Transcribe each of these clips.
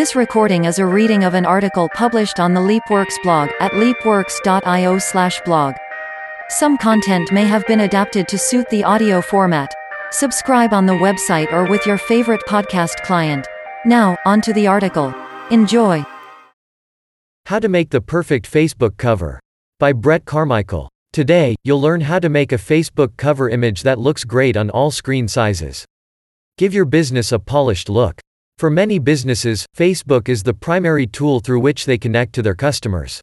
This recording is a reading of an article published on the LeapWorks blog at leapworks.io slash blog. Some content may have been adapted to suit the audio format. Subscribe on the website or with your favorite podcast client. Now, on to the article. Enjoy. How to make the perfect Facebook cover by Brett Carmichael. Today, you'll learn how to make a Facebook cover image that looks great on all screen sizes. Give your business a polished look. For many businesses, Facebook is the primary tool through which they connect to their customers.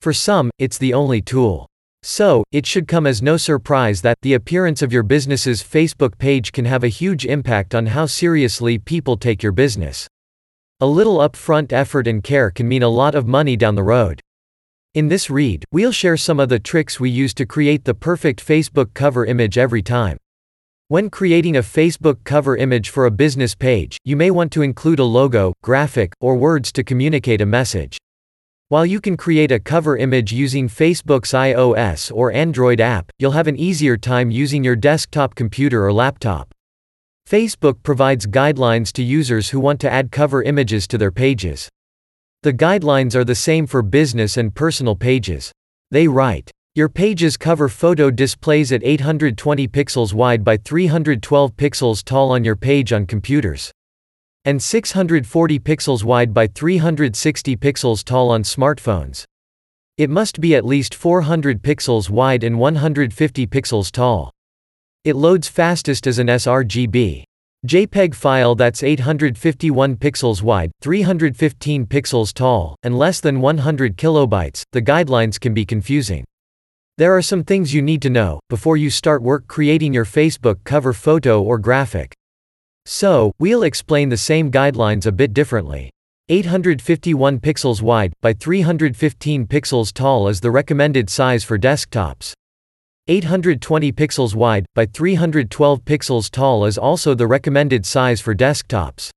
For some, it's the only tool. So, it should come as no surprise that the appearance of your business's Facebook page can have a huge impact on how seriously people take your business. A little upfront effort and care can mean a lot of money down the road. In this read, we'll share some of the tricks we use to create the perfect Facebook cover image every time. When creating a Facebook cover image for a business page, you may want to include a logo, graphic, or words to communicate a message. While you can create a cover image using Facebook's iOS or Android app, you'll have an easier time using your desktop computer or laptop. Facebook provides guidelines to users who want to add cover images to their pages. The guidelines are the same for business and personal pages. They write, your page's cover photo displays at 820 pixels wide by 312 pixels tall on your page on computers. And 640 pixels wide by 360 pixels tall on smartphones. It must be at least 400 pixels wide and 150 pixels tall. It loads fastest as an sRGB. JPEG file that's 851 pixels wide, 315 pixels tall, and less than 100 kilobytes. The guidelines can be confusing. There are some things you need to know before you start work creating your Facebook cover photo or graphic. So, we'll explain the same guidelines a bit differently. 851 pixels wide by 315 pixels tall is the recommended size for desktops. 820 pixels wide by 312 pixels tall is also the recommended size for desktops.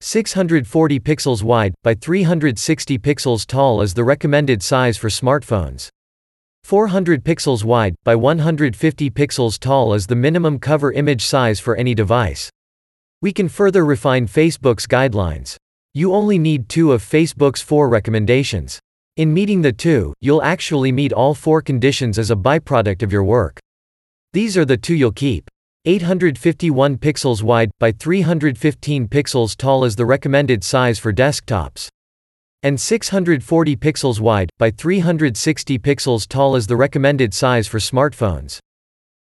640 pixels wide by 360 pixels tall is the recommended size for smartphones. 400 pixels wide, by 150 pixels tall is the minimum cover image size for any device. We can further refine Facebook's guidelines. You only need two of Facebook's four recommendations. In meeting the two, you'll actually meet all four conditions as a byproduct of your work. These are the two you'll keep. 851 pixels wide, by 315 pixels tall is the recommended size for desktops and 640 pixels wide, by 360 pixels tall is the recommended size for smartphones.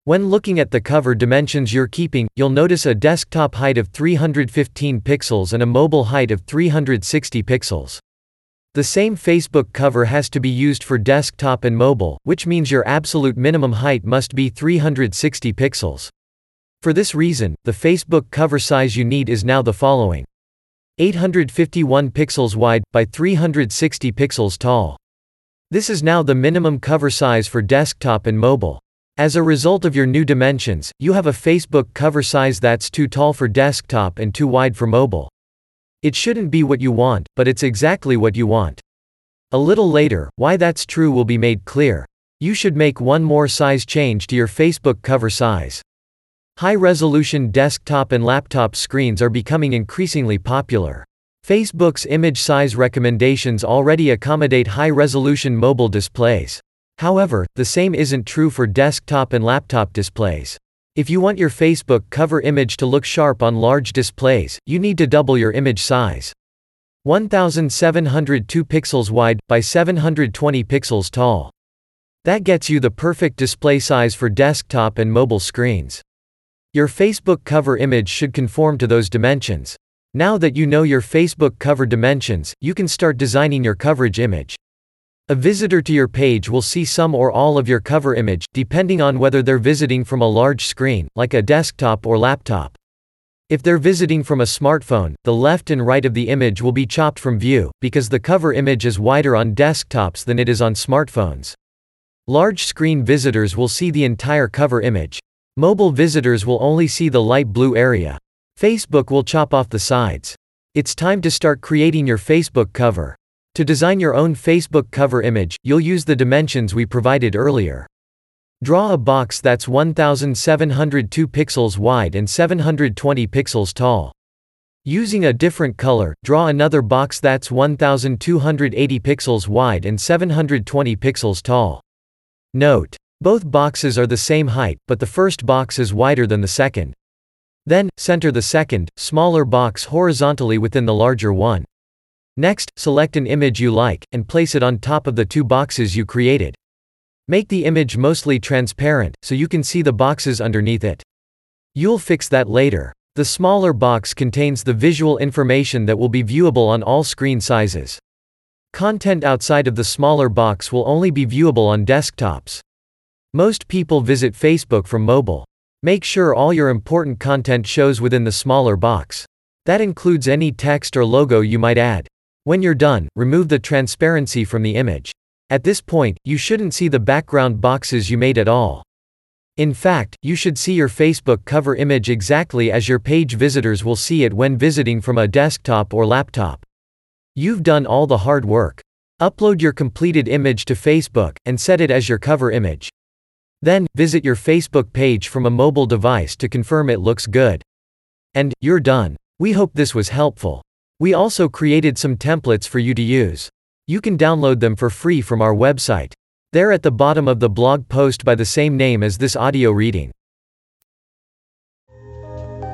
When looking at the cover dimensions you're keeping, you'll notice a desktop height of 315 pixels and a mobile height of 360 pixels. The same Facebook cover has to be used for desktop and mobile, which means your absolute minimum height must be 360 pixels. For this reason, the Facebook cover size you need is now the following. 851 pixels wide, by 360 pixels tall. This is now the minimum cover size for desktop and mobile. As a result of your new dimensions, you have a Facebook cover size that's too tall for desktop and too wide for mobile. It shouldn't be what you want, but it's exactly what you want. A little later, why that's true will be made clear. You should make one more size change to your Facebook cover size. High-resolution desktop and laptop screens are becoming increasingly popular. Facebook's image size recommendations already accommodate high-resolution mobile displays. However, the same isn't true for desktop and laptop displays. If you want your Facebook cover image to look sharp on large displays, you need to double your image size. 1702 pixels wide, by 720 pixels tall. That gets you the perfect display size for desktop and mobile screens. Your Facebook cover image should conform to those dimensions. Now that you know your Facebook cover dimensions, you can start designing your coverage image. A visitor to your page will see some or all of your cover image, depending on whether they're visiting from a large screen, like a desktop or laptop. If they're visiting from a smartphone, the left and right of the image will be chopped from view, because the cover image is wider on desktops than it is on smartphones. Large screen visitors will see the entire cover image. Mobile visitors will only see the light blue area. Facebook will chop off the sides. It's time to start creating your Facebook cover. To design your own Facebook cover image, you'll use the dimensions we provided earlier. Draw a box that's 1702 pixels wide and 720 pixels tall. Using a different color, draw another box that's 1280 pixels wide and 720 pixels tall. Note. Both boxes are the same height, but the first box is wider than the second. Then, center the second, smaller box horizontally within the larger one. Next, select an image you like, and place it on top of the two boxes you created. Make the image mostly transparent, so you can see the boxes underneath it. You'll fix that later. The smaller box contains the visual information that will be viewable on all screen sizes. Content outside of the smaller box will only be viewable on desktops. Most people visit Facebook from mobile. Make sure all your important content shows within the smaller box. That includes any text or logo you might add. When you're done, remove the transparency from the image. At this point, you shouldn't see the background boxes you made at all. In fact, you should see your Facebook cover image exactly as your page visitors will see it when visiting from a desktop or laptop. You've done all the hard work. Upload your completed image to Facebook and set it as your cover image. Then, visit your Facebook page from a mobile device to confirm it looks good. And, you're done. We hope this was helpful. We also created some templates for you to use. You can download them for free from our website. They're at the bottom of the blog post by the same name as this audio reading.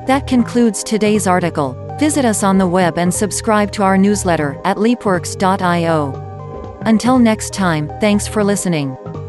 That concludes today's article. Visit us on the web and subscribe to our newsletter at leapworks.io. Until next time, thanks for listening.